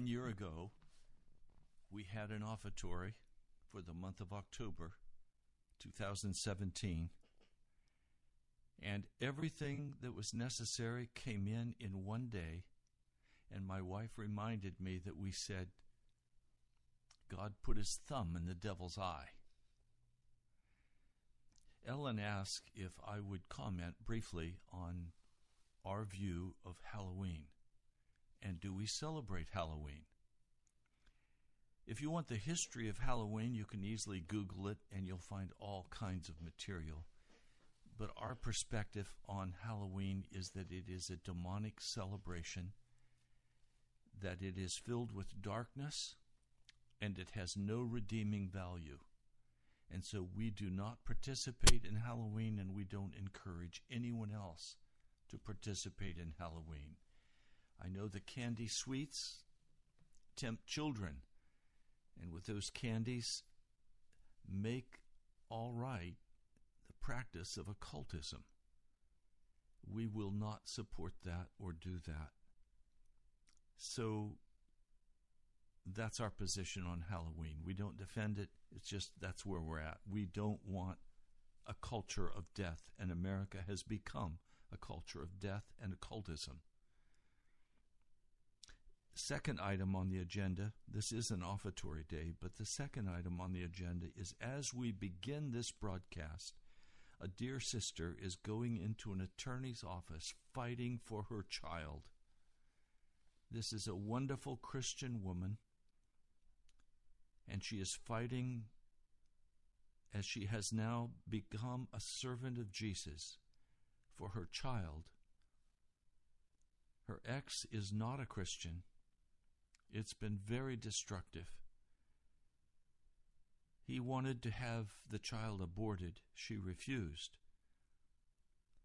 One year ago, we had an offertory for the month of October 2017, and everything that was necessary came in in one day. And my wife reminded me that we said, God put his thumb in the devil's eye. Ellen asked if I would comment briefly on our view of Halloween. And do we celebrate Halloween? If you want the history of Halloween, you can easily Google it and you'll find all kinds of material. But our perspective on Halloween is that it is a demonic celebration, that it is filled with darkness, and it has no redeeming value. And so we do not participate in Halloween and we don't encourage anyone else to participate in Halloween. I know the candy sweets tempt children, and with those candies, make all right the practice of occultism. We will not support that or do that. So that's our position on Halloween. We don't defend it, it's just that's where we're at. We don't want a culture of death, and America has become a culture of death and occultism. Second item on the agenda this is an offertory day, but the second item on the agenda is as we begin this broadcast, a dear sister is going into an attorney's office fighting for her child. This is a wonderful Christian woman, and she is fighting as she has now become a servant of Jesus for her child. Her ex is not a Christian. It's been very destructive. He wanted to have the child aborted. She refused.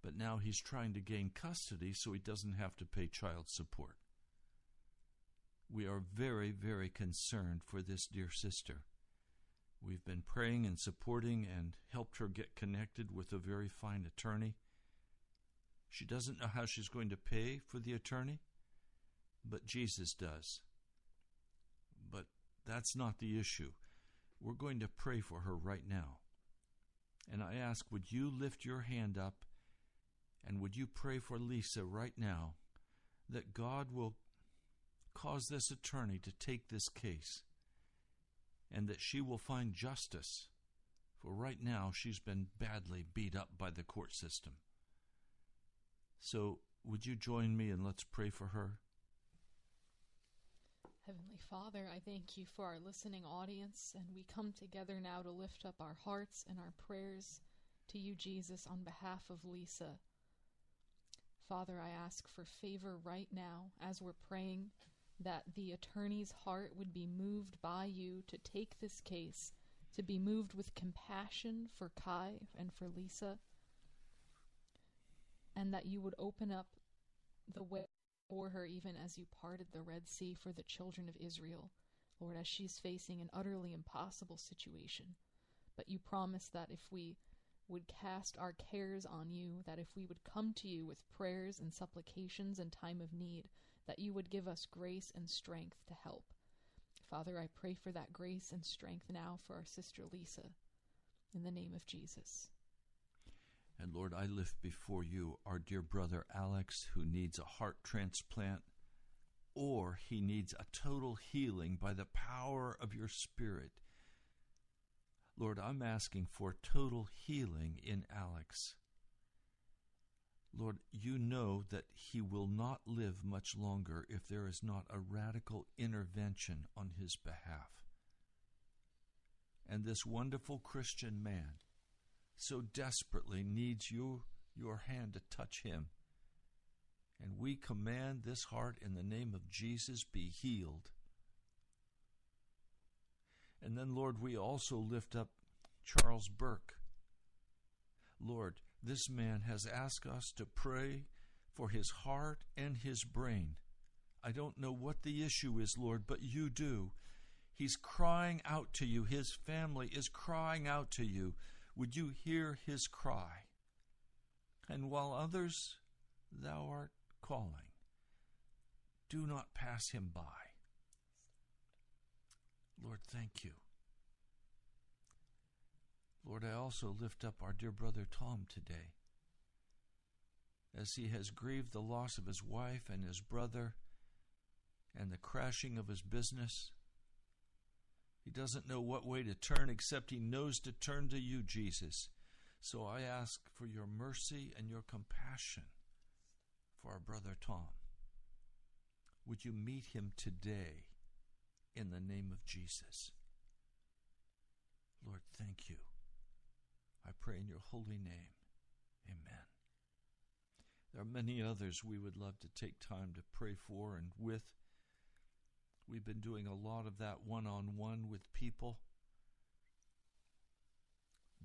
But now he's trying to gain custody so he doesn't have to pay child support. We are very, very concerned for this dear sister. We've been praying and supporting and helped her get connected with a very fine attorney. She doesn't know how she's going to pay for the attorney, but Jesus does. That's not the issue. We're going to pray for her right now. And I ask, would you lift your hand up and would you pray for Lisa right now that God will cause this attorney to take this case and that she will find justice? For right now, she's been badly beat up by the court system. So, would you join me and let's pray for her? Heavenly Father, I thank you for our listening audience, and we come together now to lift up our hearts and our prayers to you, Jesus, on behalf of Lisa. Father, I ask for favor right now as we're praying that the attorney's heart would be moved by you to take this case, to be moved with compassion for Kai and for Lisa, and that you would open up the way for her even as you parted the Red Sea for the children of Israel, Lord, as she's facing an utterly impossible situation. But you promised that if we would cast our cares on you, that if we would come to you with prayers and supplications in time of need, that you would give us grace and strength to help. Father, I pray for that grace and strength now for our sister Lisa. In the name of Jesus. And Lord, I lift before you our dear brother Alex, who needs a heart transplant, or he needs a total healing by the power of your Spirit. Lord, I'm asking for total healing in Alex. Lord, you know that he will not live much longer if there is not a radical intervention on his behalf. And this wonderful Christian man so desperately needs you, your hand to touch him. And we command this heart in the name of Jesus be healed. And then, Lord, we also lift up Charles Burke. Lord, this man has asked us to pray for his heart and his brain. I don't know what the issue is, Lord, but you do. He's crying out to you. His family is crying out to you. Would you hear his cry? And while others thou art calling, do not pass him by. Lord, thank you. Lord, I also lift up our dear brother Tom today. As he has grieved the loss of his wife and his brother and the crashing of his business, he doesn't know what way to turn except he knows to turn to you, Jesus. So I ask for your mercy and your compassion for our brother Tom. Would you meet him today in the name of Jesus? Lord, thank you. I pray in your holy name. Amen. There are many others we would love to take time to pray for and with. We've been doing a lot of that one on one with people.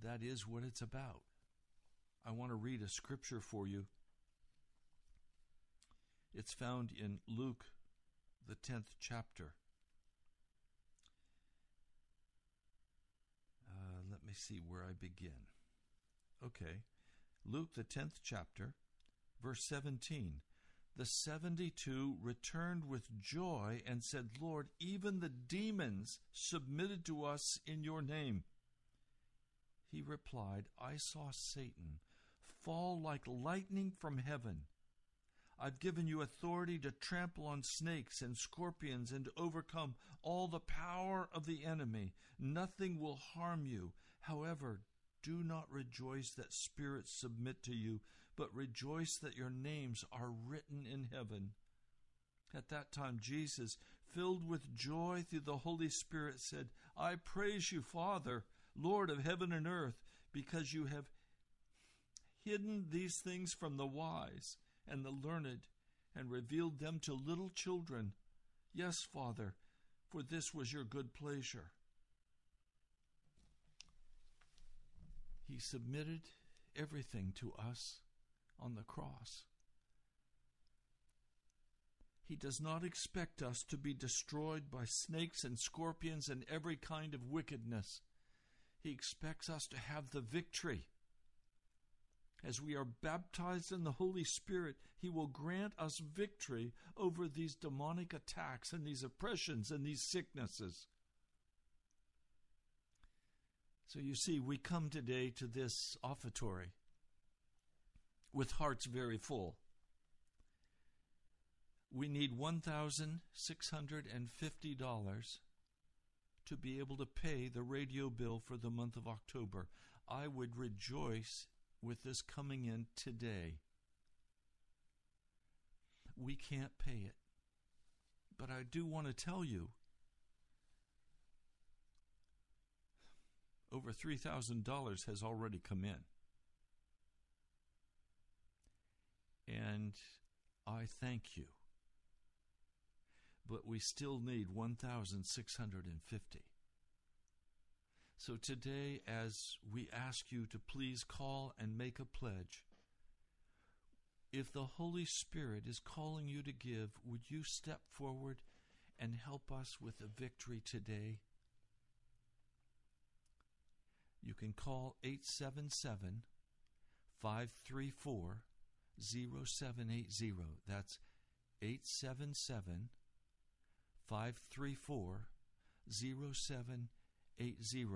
That is what it's about. I want to read a scripture for you. It's found in Luke, the 10th chapter. Uh, let me see where I begin. Okay. Luke, the 10th chapter, verse 17. The 72 returned with joy and said, Lord, even the demons submitted to us in your name. He replied, I saw Satan fall like lightning from heaven. I've given you authority to trample on snakes and scorpions and to overcome all the power of the enemy. Nothing will harm you. However, do not rejoice that spirits submit to you, but rejoice that your names are written in heaven. At that time, Jesus, filled with joy through the Holy Spirit, said, I praise you, Father, Lord of heaven and earth, because you have hidden these things from the wise and the learned and revealed them to little children. Yes, Father, for this was your good pleasure. He submitted everything to us on the cross. He does not expect us to be destroyed by snakes and scorpions and every kind of wickedness. He expects us to have the victory. As we are baptized in the Holy Spirit, He will grant us victory over these demonic attacks and these oppressions and these sicknesses. So you see, we come today to this offertory with hearts very full. We need $1,650 to be able to pay the radio bill for the month of October. I would rejoice with this coming in today. We can't pay it. But I do want to tell you over $3,000 has already come in. And I thank you. But we still need 1,650. So today, as we ask you to please call and make a pledge, if the Holy Spirit is calling you to give, would you step forward and help us with a victory today? You can call 877 534 0780. That's 877 534 0780.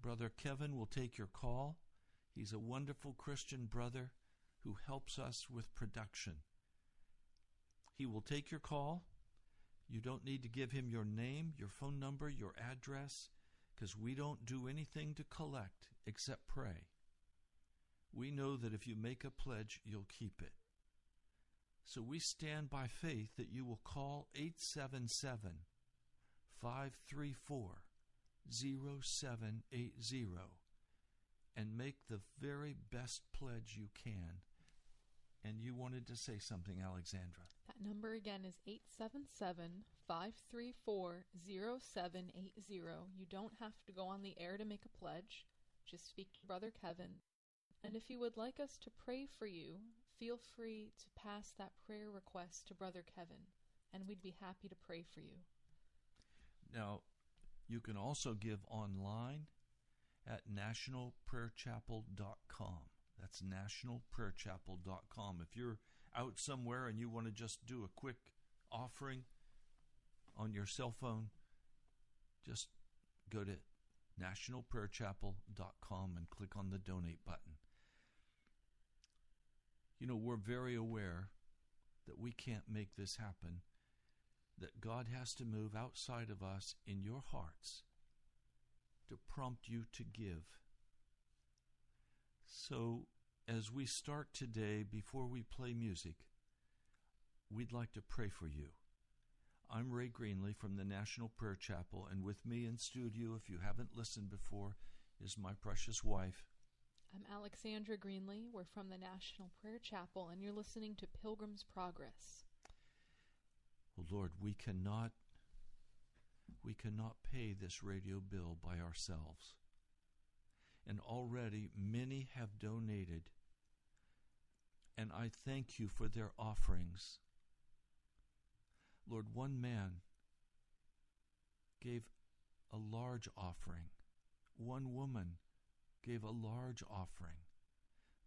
Brother Kevin will take your call. He's a wonderful Christian brother who helps us with production. He will take your call. You don't need to give him your name, your phone number, your address, because we don't do anything to collect except pray. We know that if you make a pledge, you'll keep it. So we stand by faith that you will call 877 534 0780 and make the very best pledge you can. And you wanted to say something, Alexandra. That number again is 877 534 0780. You don't have to go on the air to make a pledge. Just speak to Brother Kevin. And if you would like us to pray for you, feel free to pass that prayer request to Brother Kevin, and we'd be happy to pray for you. Now, you can also give online at nationalprayerchapel.com. That's nationalprayerchapel.com. If you're out somewhere and you want to just do a quick offering on your cell phone, just go to nationalprayerchapel.com and click on the donate button. You know, we're very aware that we can't make this happen, that God has to move outside of us in your hearts to prompt you to give. So, as we start today, before we play music, we'd like to pray for you. I'm Ray Greenley from the National Prayer Chapel, and with me in studio, if you haven't listened before, is my precious wife, I'm Alexandra Greenley. We're from the National Prayer Chapel, and you're listening to Pilgrim's Progress. Oh Lord, we cannot we cannot pay this radio bill by ourselves. And already many have donated. And I thank you for their offerings. Lord, one man gave a large offering. One woman gave a large offering,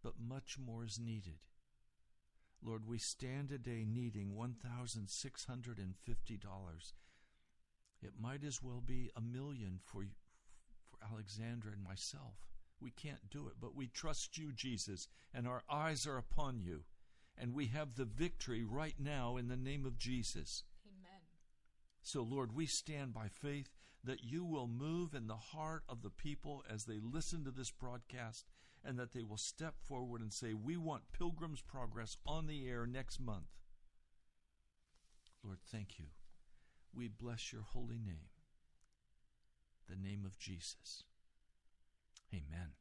but much more is needed. Lord, we stand today needing $1,650. It might as well be a million for, for Alexandra and myself. We can't do it, but we trust you, Jesus, and our eyes are upon you. And we have the victory right now in the name of Jesus. Amen. So, Lord, we stand by faith that you will move in the heart of the people as they listen to this broadcast and that they will step forward and say, We want Pilgrim's Progress on the air next month. Lord, thank you. We bless your holy name, the name of Jesus. Amen.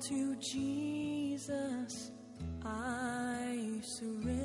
To Jesus I surrender.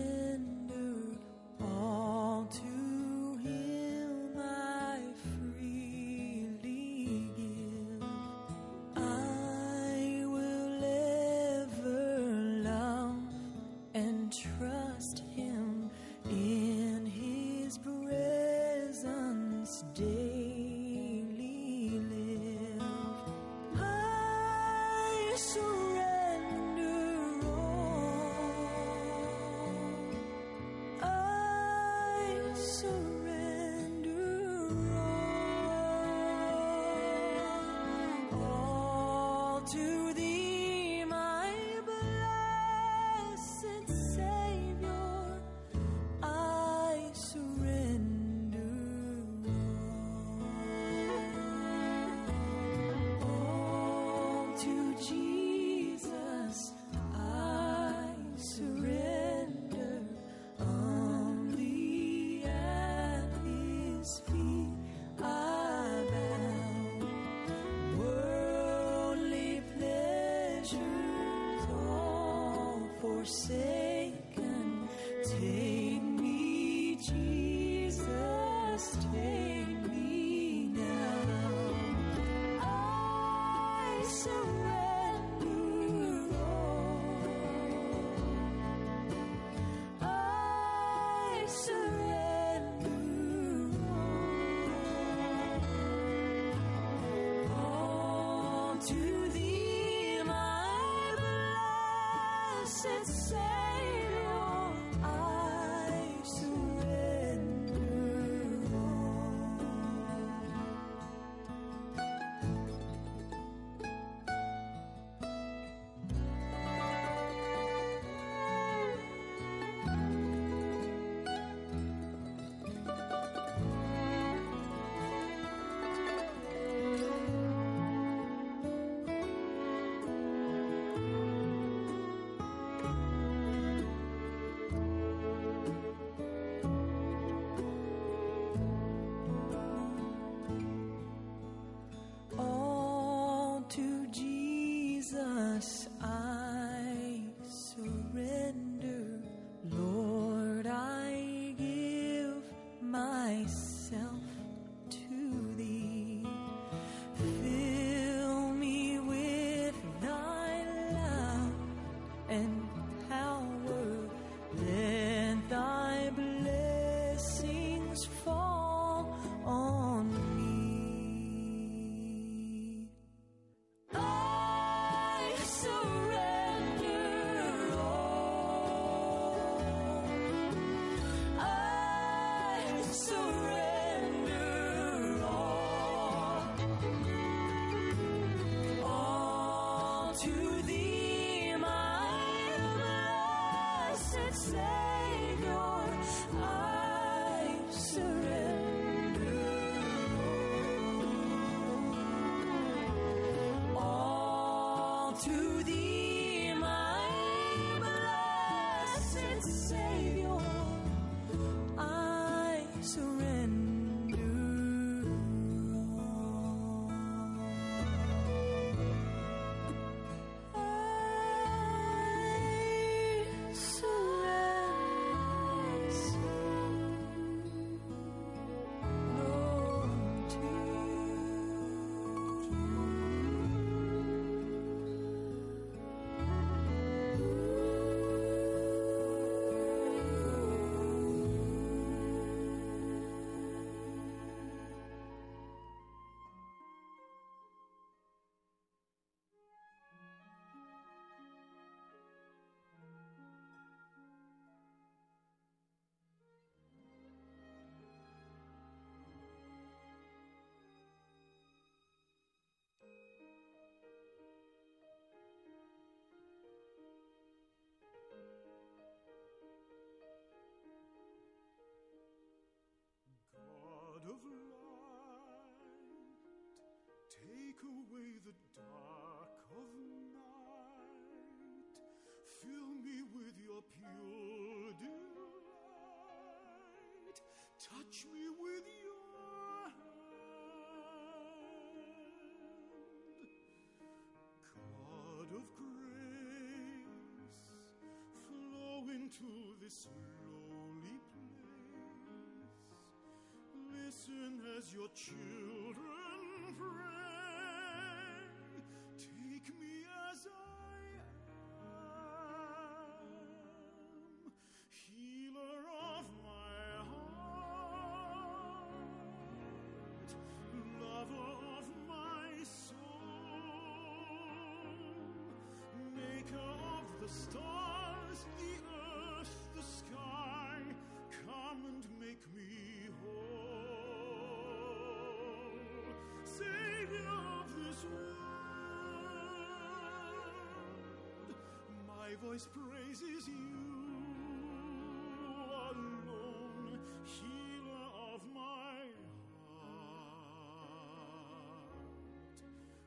To forsaken. Take me, Jesus, take me now. I surrender all. I surrender all. All to Thee, blessed Savior. to Jesus I away the dark of night. Fill me with your pure delight. Touch me with your hand. God of grace, flow into this lowly place. Listen as your children pray. Me My voice praises you. Alone, healer of my heart,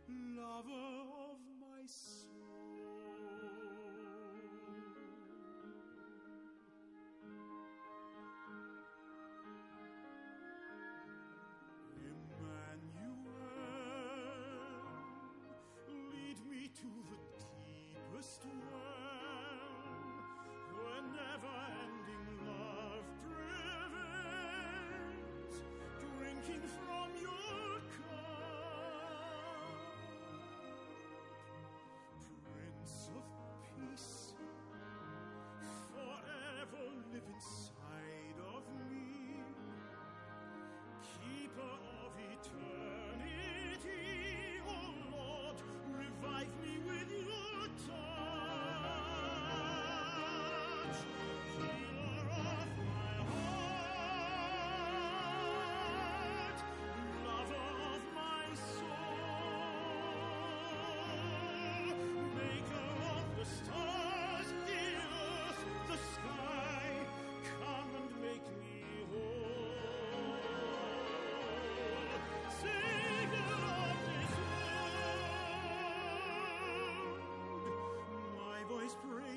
lover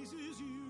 praises you.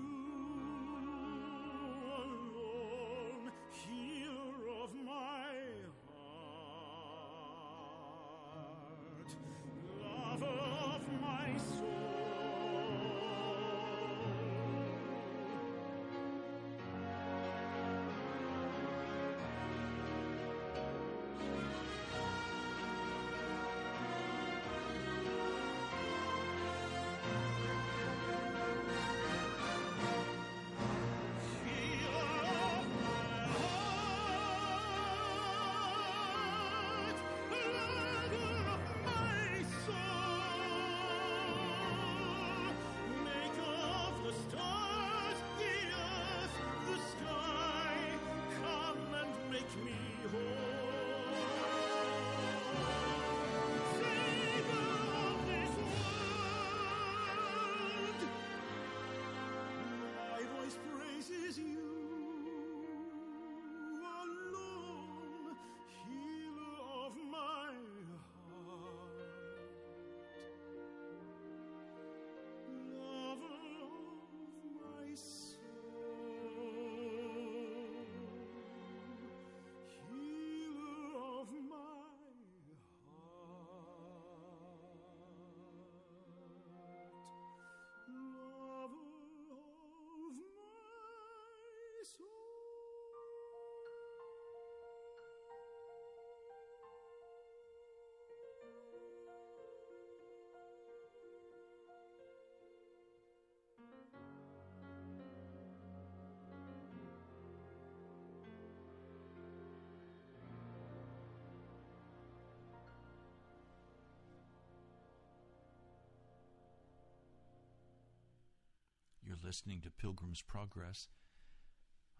Listening to Pilgrim's Progress.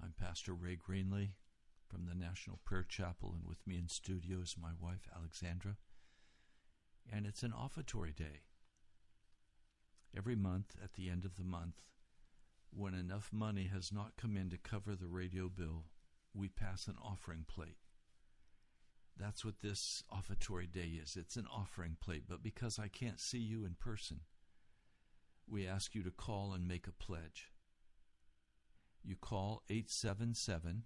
I'm Pastor Ray Greenley from the National Prayer Chapel, and with me in studio is my wife, Alexandra. And it's an offertory day. Every month, at the end of the month, when enough money has not come in to cover the radio bill, we pass an offering plate. That's what this offertory day is. It's an offering plate. But because I can't see you in person, we ask you to call and make a pledge. You call 877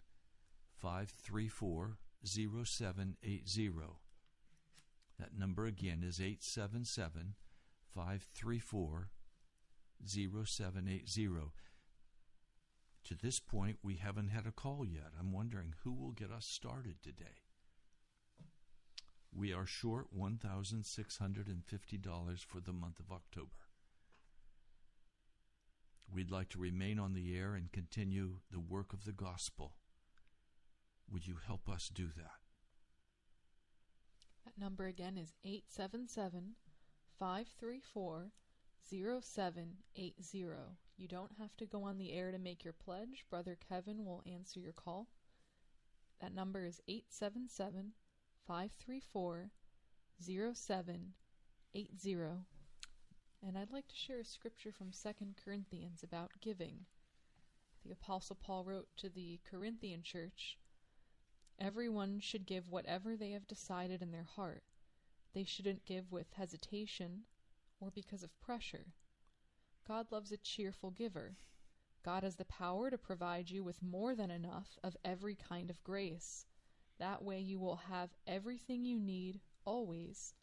534 0780. That number again is 877 534 0780. To this point, we haven't had a call yet. I'm wondering who will get us started today. We are short $1,650 for the month of October. We'd like to remain on the air and continue the work of the gospel. Would you help us do that? That number again is 877 534 0780. You don't have to go on the air to make your pledge. Brother Kevin will answer your call. That number is 877 534 0780. And I'd like to share a scripture from 2 Corinthians about giving. The Apostle Paul wrote to the Corinthian church Everyone should give whatever they have decided in their heart. They shouldn't give with hesitation or because of pressure. God loves a cheerful giver. God has the power to provide you with more than enough of every kind of grace. That way you will have everything you need always,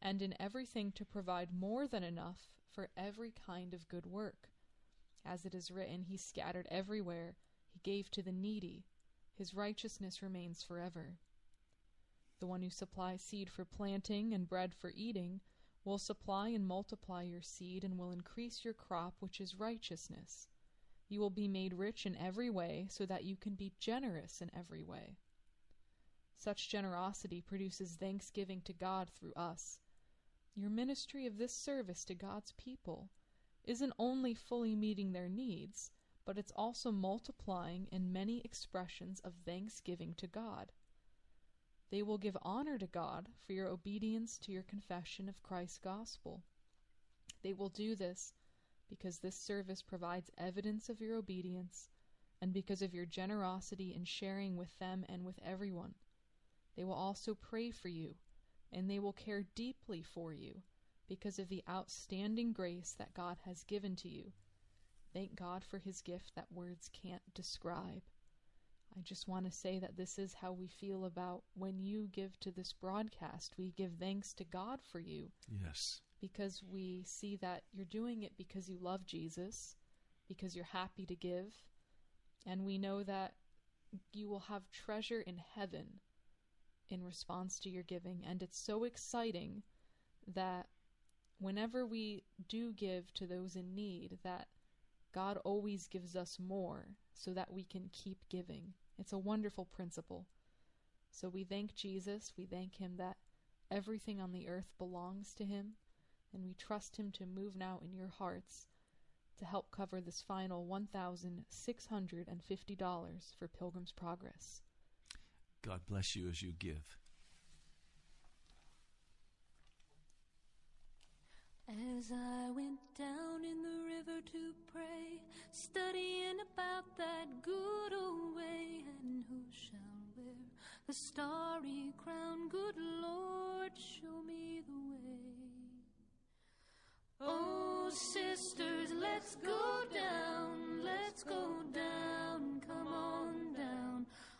and in everything to provide more than enough for every kind of good work. As it is written, He scattered everywhere, He gave to the needy, His righteousness remains forever. The one who supplies seed for planting and bread for eating will supply and multiply your seed and will increase your crop, which is righteousness. You will be made rich in every way, so that you can be generous in every way. Such generosity produces thanksgiving to God through us. Your ministry of this service to God's people isn't only fully meeting their needs, but it's also multiplying in many expressions of thanksgiving to God. They will give honor to God for your obedience to your confession of Christ's gospel. They will do this because this service provides evidence of your obedience and because of your generosity in sharing with them and with everyone. They will also pray for you, and they will care deeply for you because of the outstanding grace that God has given to you. Thank God for his gift that words can't describe. I just want to say that this is how we feel about when you give to this broadcast. We give thanks to God for you. Yes. Because we see that you're doing it because you love Jesus, because you're happy to give, and we know that you will have treasure in heaven in response to your giving. And it's so exciting that whenever we do give to those in need, that God always gives us more so that we can keep giving. It's a wonderful principle. So we thank Jesus, we thank Him that everything on the earth belongs to Him, and we trust Him to move now in your hearts to help cover this final $1,650 for Pilgrim's Progress. God bless you as you give. As I went down in the river to pray, studying about that good old way, and who shall wear the starry crown? Good Lord, show me the way. Oh, sisters, let's go down, let's go down, come on.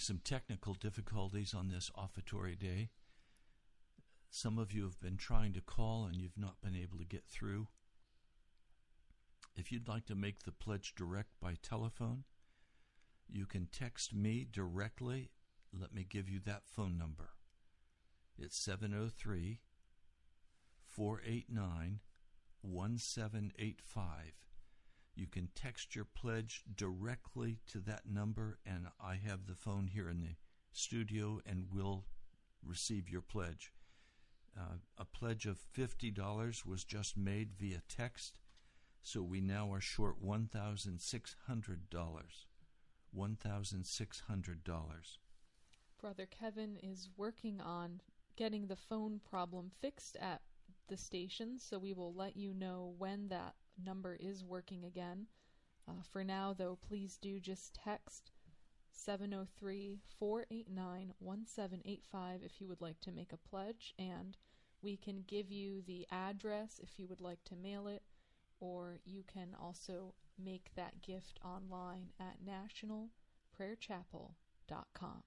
Some technical difficulties on this offertory day. Some of you have been trying to call and you've not been able to get through. If you'd like to make the pledge direct by telephone, you can text me directly. Let me give you that phone number. It's 703 489 1785. You can text your pledge directly to that number, and I have the phone here in the studio and will receive your pledge. Uh, a pledge of $50 was just made via text, so we now are short $1,600. $1,600. Brother Kevin is working on getting the phone problem fixed at the station, so we will let you know when that number is working again. Uh, for now, though, please do just text 703 489 1785 if you would like to make a pledge, and we can give you the address if you would like to mail it, or you can also make that gift online at nationalprayerchapel.com.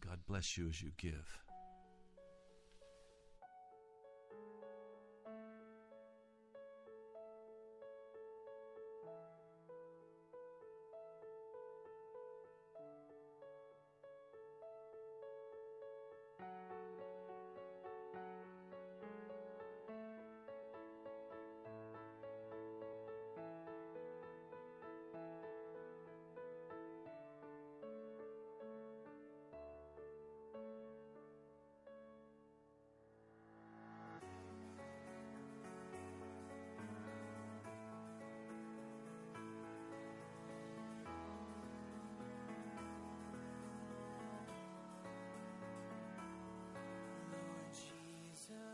God bless you as you give.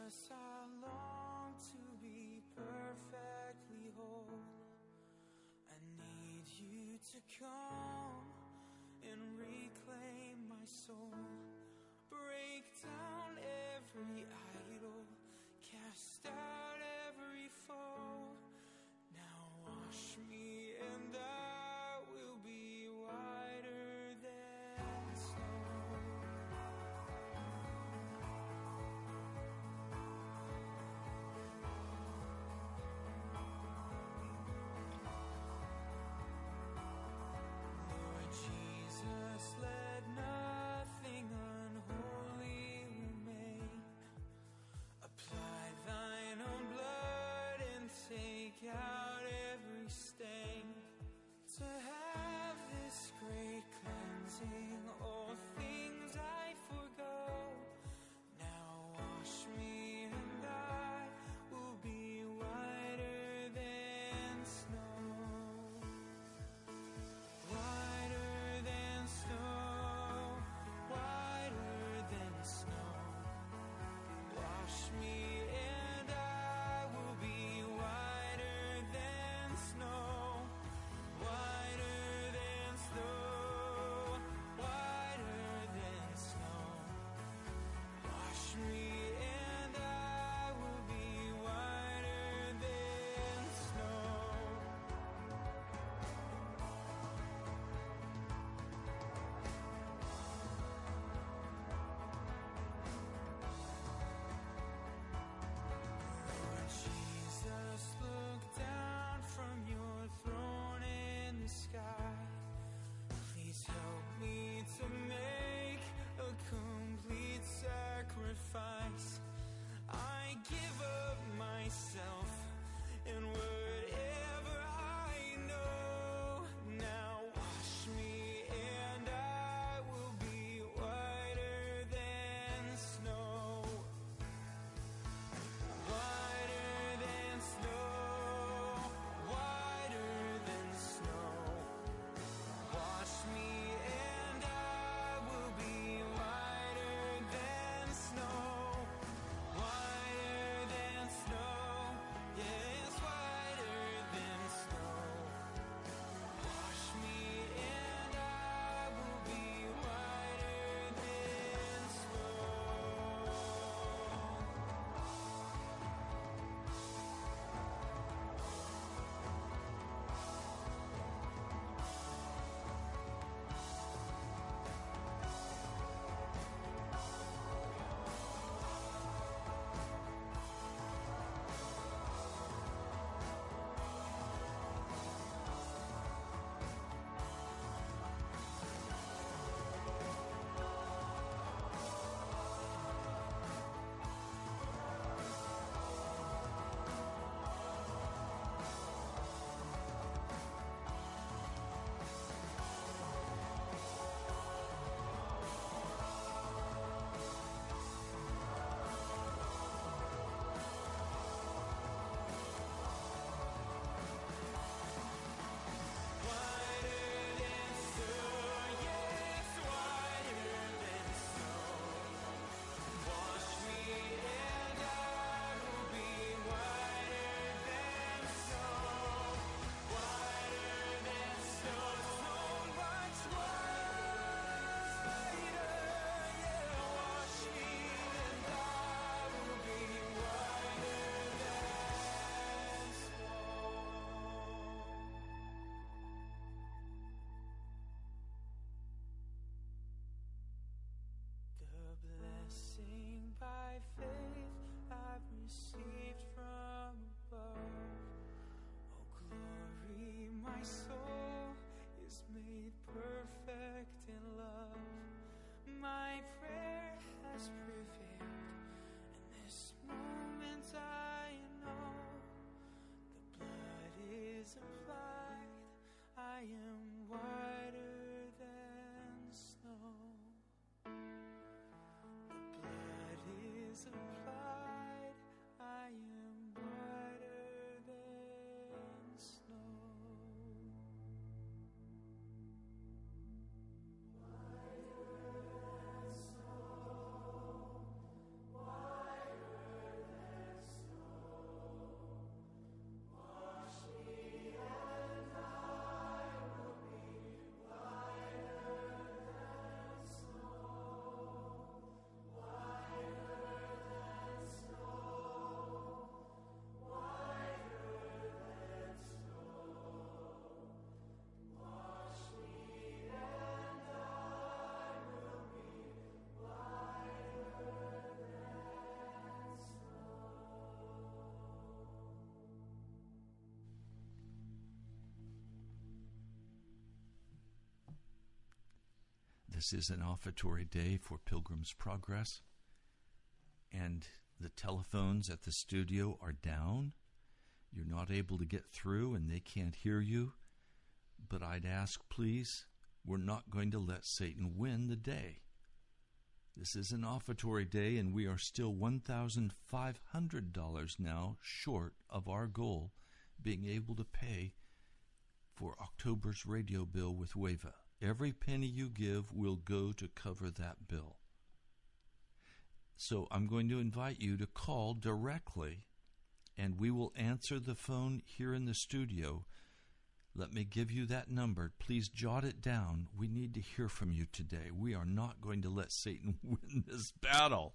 Jesus, I long to be perfectly whole. I need you to come and reclaim my soul. Break down every idol, cast out This is an offertory day for Pilgrim's Progress, and the telephones at the studio are down. You're not able to get through, and they can't hear you. But I'd ask, please, we're not going to let Satan win the day. This is an offertory day, and we are still $1,500 now short of our goal being able to pay for October's radio bill with WAVA. Every penny you give will go to cover that bill. So I'm going to invite you to call directly, and we will answer the phone here in the studio. Let me give you that number. Please jot it down. We need to hear from you today. We are not going to let Satan win this battle.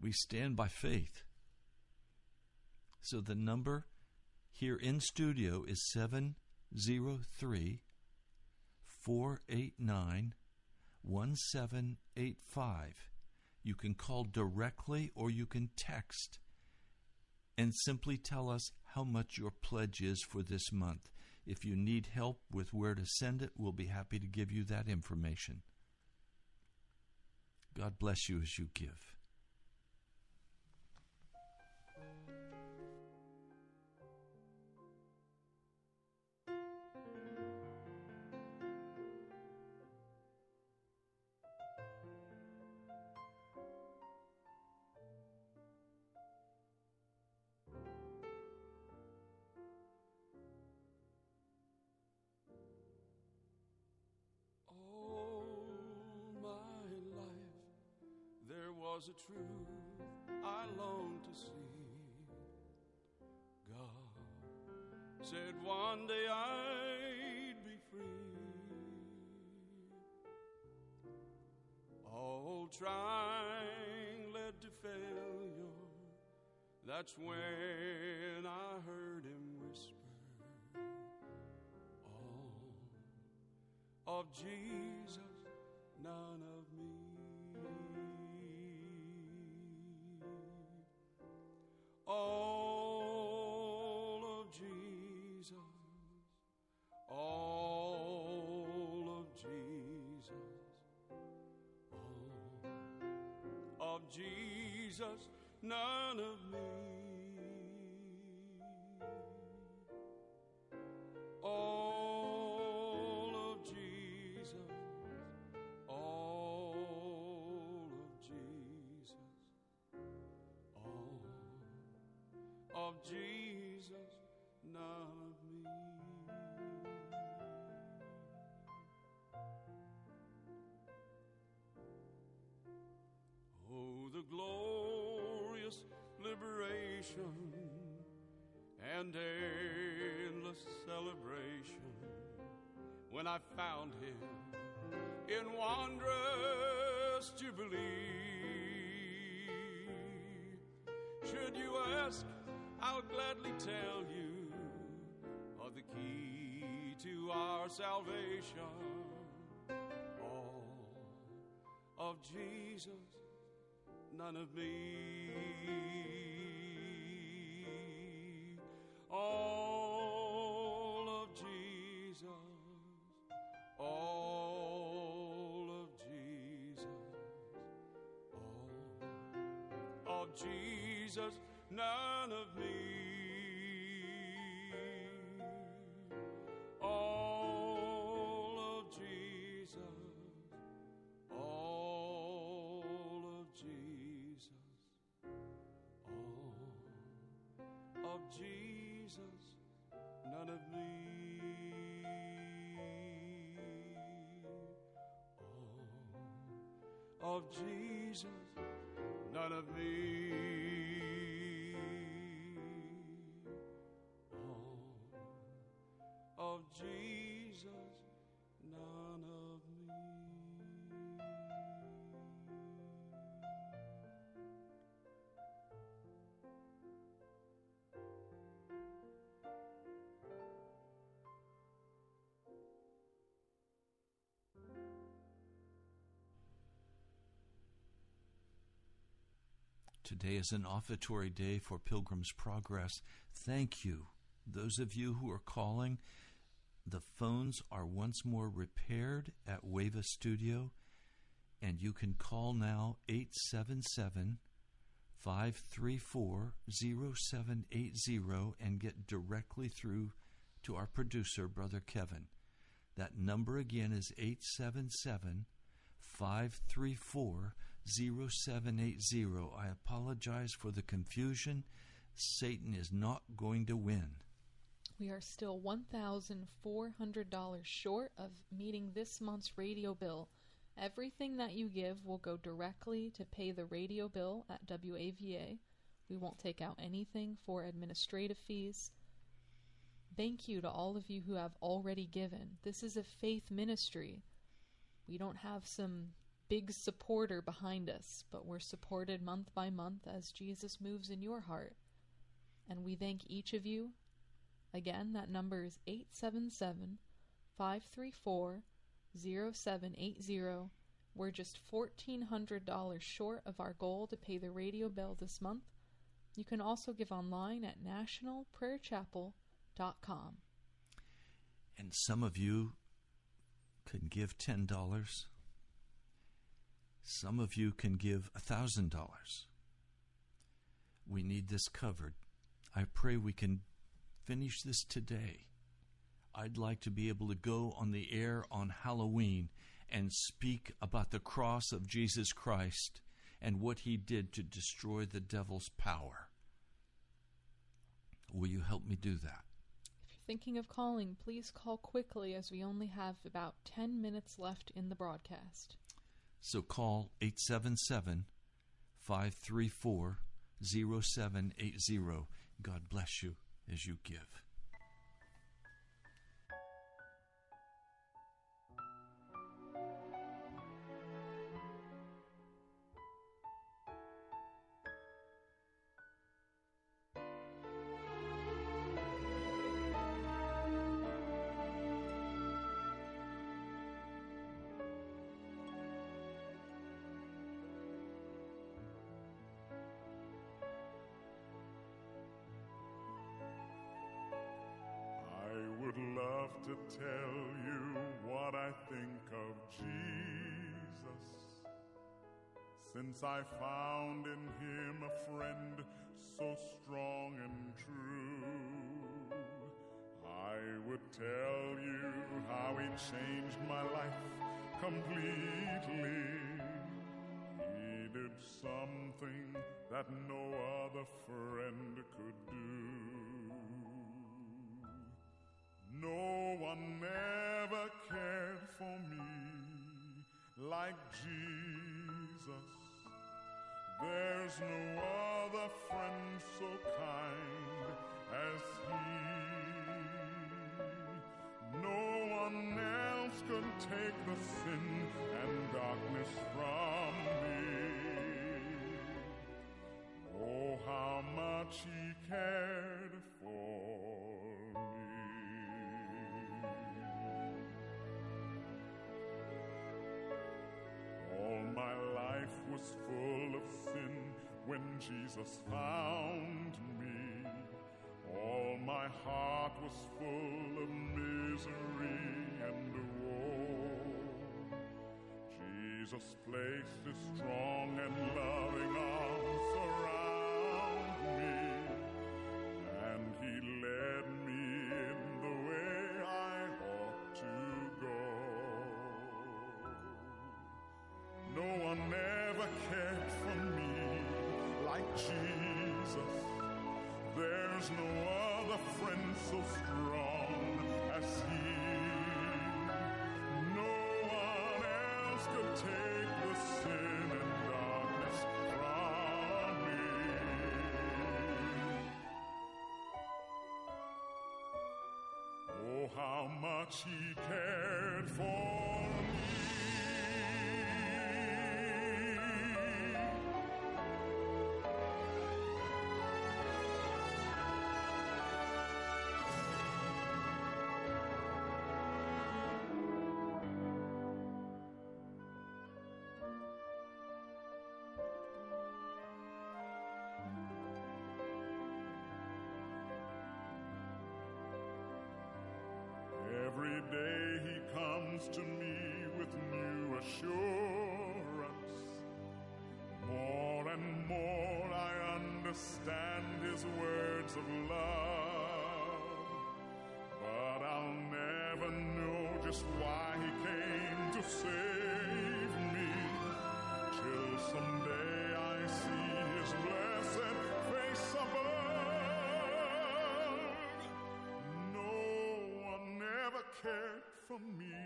We stand by faith. So the number here in studio is 703 489 1785. You can call directly or you can text and simply tell us how much your pledge is for this month. If you need help with where to send it, we'll be happy to give you that information. God bless you as you give. Was a truth I longed to see. God said one day I'd be free. All trying led to failure. That's when I heard him whisper, All of Jesus, none of all of Jesus, all of Jesus, all of Jesus, none of me. Jesus, none of me. Oh, the glorious liberation and endless celebration when I found him in wondrous jubilee. Should you ask, I'll gladly tell you of the key to our salvation. All of Jesus, none of me. All of Jesus, all of Jesus, all of Jesus, none of me. All of Jesus, all of Jesus, all of Jesus, none of me. All of Jesus, none of me. Today is an offertory day for Pilgrim's Progress. Thank you. Those of you who are calling, the phones are once more repaired at WAVA Studio, and you can call now 877 534 0780 and get directly through to our producer, Brother Kevin. That number again is 877 534 0780. I apologize for the confusion. Satan is not going to win. We are still $1,400 short of meeting this month's radio bill. Everything that you give will go directly to pay the radio bill at WAVA. We won't take out anything for administrative fees. Thank you to all of you who have already given. This is a faith ministry. We don't have some big supporter behind us, but we're supported month by month as Jesus moves in your heart. And we thank each of you. Again, that number is 877 534 0780. We're just $1,400 short of our goal to pay the radio bill this month. You can also give online at nationalprayerchapel.com. And some of you can give $10. Some of you can give $1,000. We need this covered. I pray we can finish this today. I'd like to be able to go on the air on Halloween and speak about the cross of Jesus Christ and what he did to destroy the devil's power. Will you help me do that? If you're thinking of calling, please call quickly as we only have about 10 minutes left in the broadcast. So call 877 534 0780. God bless you as you give. Since I found in him a friend so strong and true, I would tell you how he changed my life completely. He did something that no other friend could do. No one ever cared for me like Jesus. There's no other friend so kind as he. No one else could take the sin and darkness from me. Oh, how much he cared for my life was full of sin when Jesus found me. All my heart was full of misery and woe. Jesus placed his strong and loving arms Oh, how much he cared for me. Comes to me with new assurance. More and more I understand his words of love. But I'll never know just why he came to save me. Till someday I see his blessed face above. No one ever cared for me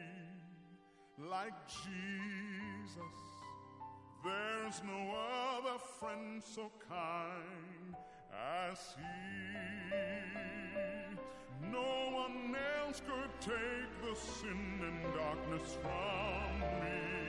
like Jesus. There's no other friend so kind as he. No one else could take the sin and darkness from me.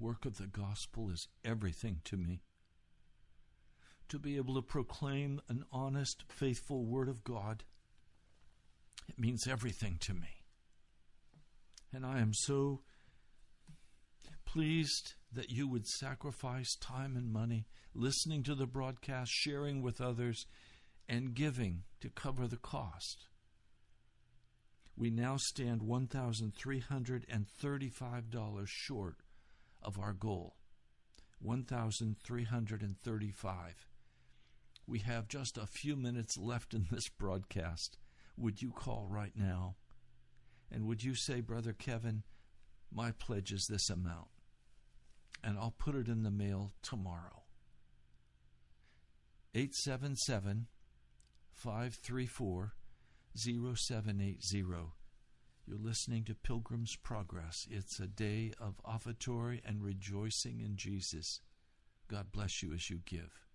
Work of the gospel is everything to me. To be able to proclaim an honest, faithful word of God, it means everything to me. And I am so pleased that you would sacrifice time and money listening to the broadcast, sharing with others, and giving to cover the cost. We now stand $1,335 short of our goal. 1,335. We have just a few minutes left in this broadcast. Would you call right now? And would you say, Brother Kevin, my pledge is this amount? And I'll put it in the mail tomorrow. 877 534 0780. You're listening to Pilgrim's Progress. It's a day of offertory and rejoicing in Jesus. God bless you as you give.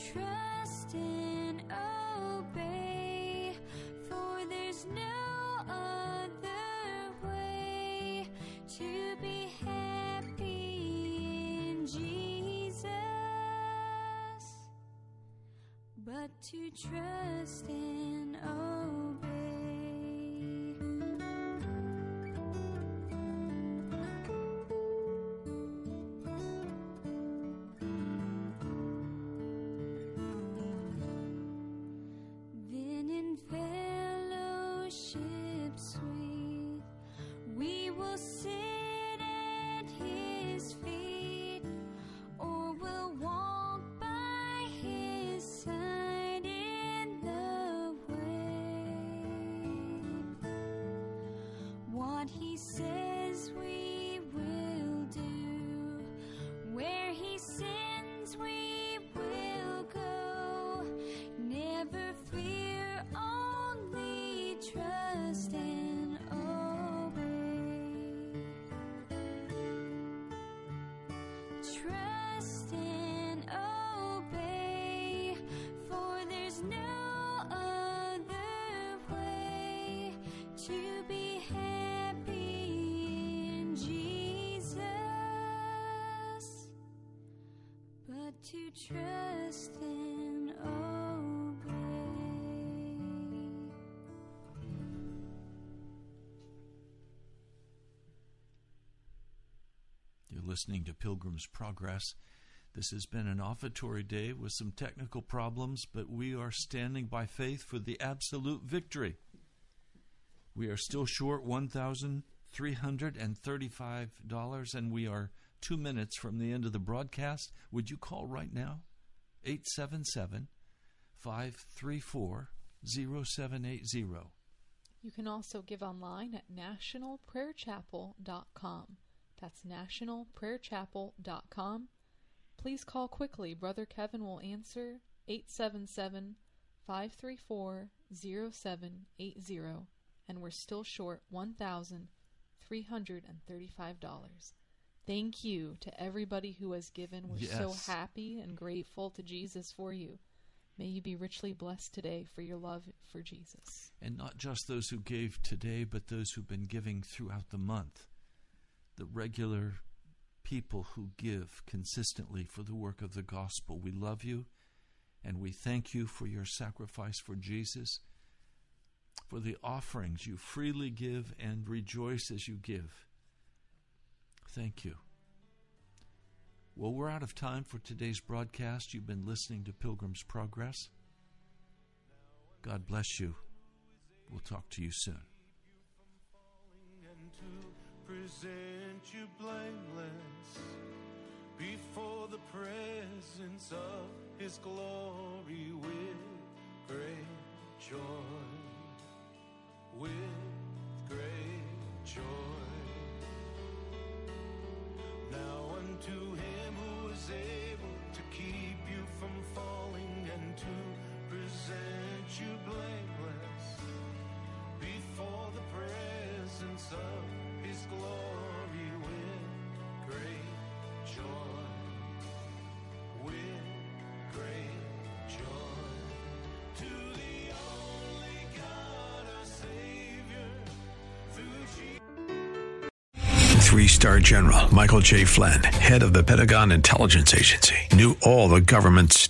Trust and obey, for there's no other way to be happy in Jesus. But to trust and What He says we to trust and obey. You're listening to Pilgrim's Progress. This has been an offertory day with some technical problems, but we are standing by faith for the absolute victory. We are still short $1,335, and we are two minutes from the end of the broadcast. Would you call right now? 877 534 0780. You can also give online at nationalprayerchapel.com. That's nationalprayerchapel.com. Please call quickly. Brother Kevin will answer 877 534 0780. And we're still short $1,335. Thank you to everybody who has given. We're so happy and grateful to Jesus for you. May you be richly blessed today for your love for Jesus. And not just those who gave today, but those who've been giving throughout the month. The regular people who give consistently for the work of the gospel. We love you and we thank you for your sacrifice for Jesus, for the offerings you freely give and rejoice as you give. Thank you. Well, we're out of time for today's broadcast. You've been listening to Pilgrim's Progress. God bless you. We'll talk to you soon. present you blameless before the presence of his glory with great joy. Of his glory with great joy. With great joy. To the only God our Savior through Jesus. Three star general Michael J. Flynn, head of the Pentagon Intelligence Agency, knew all the government's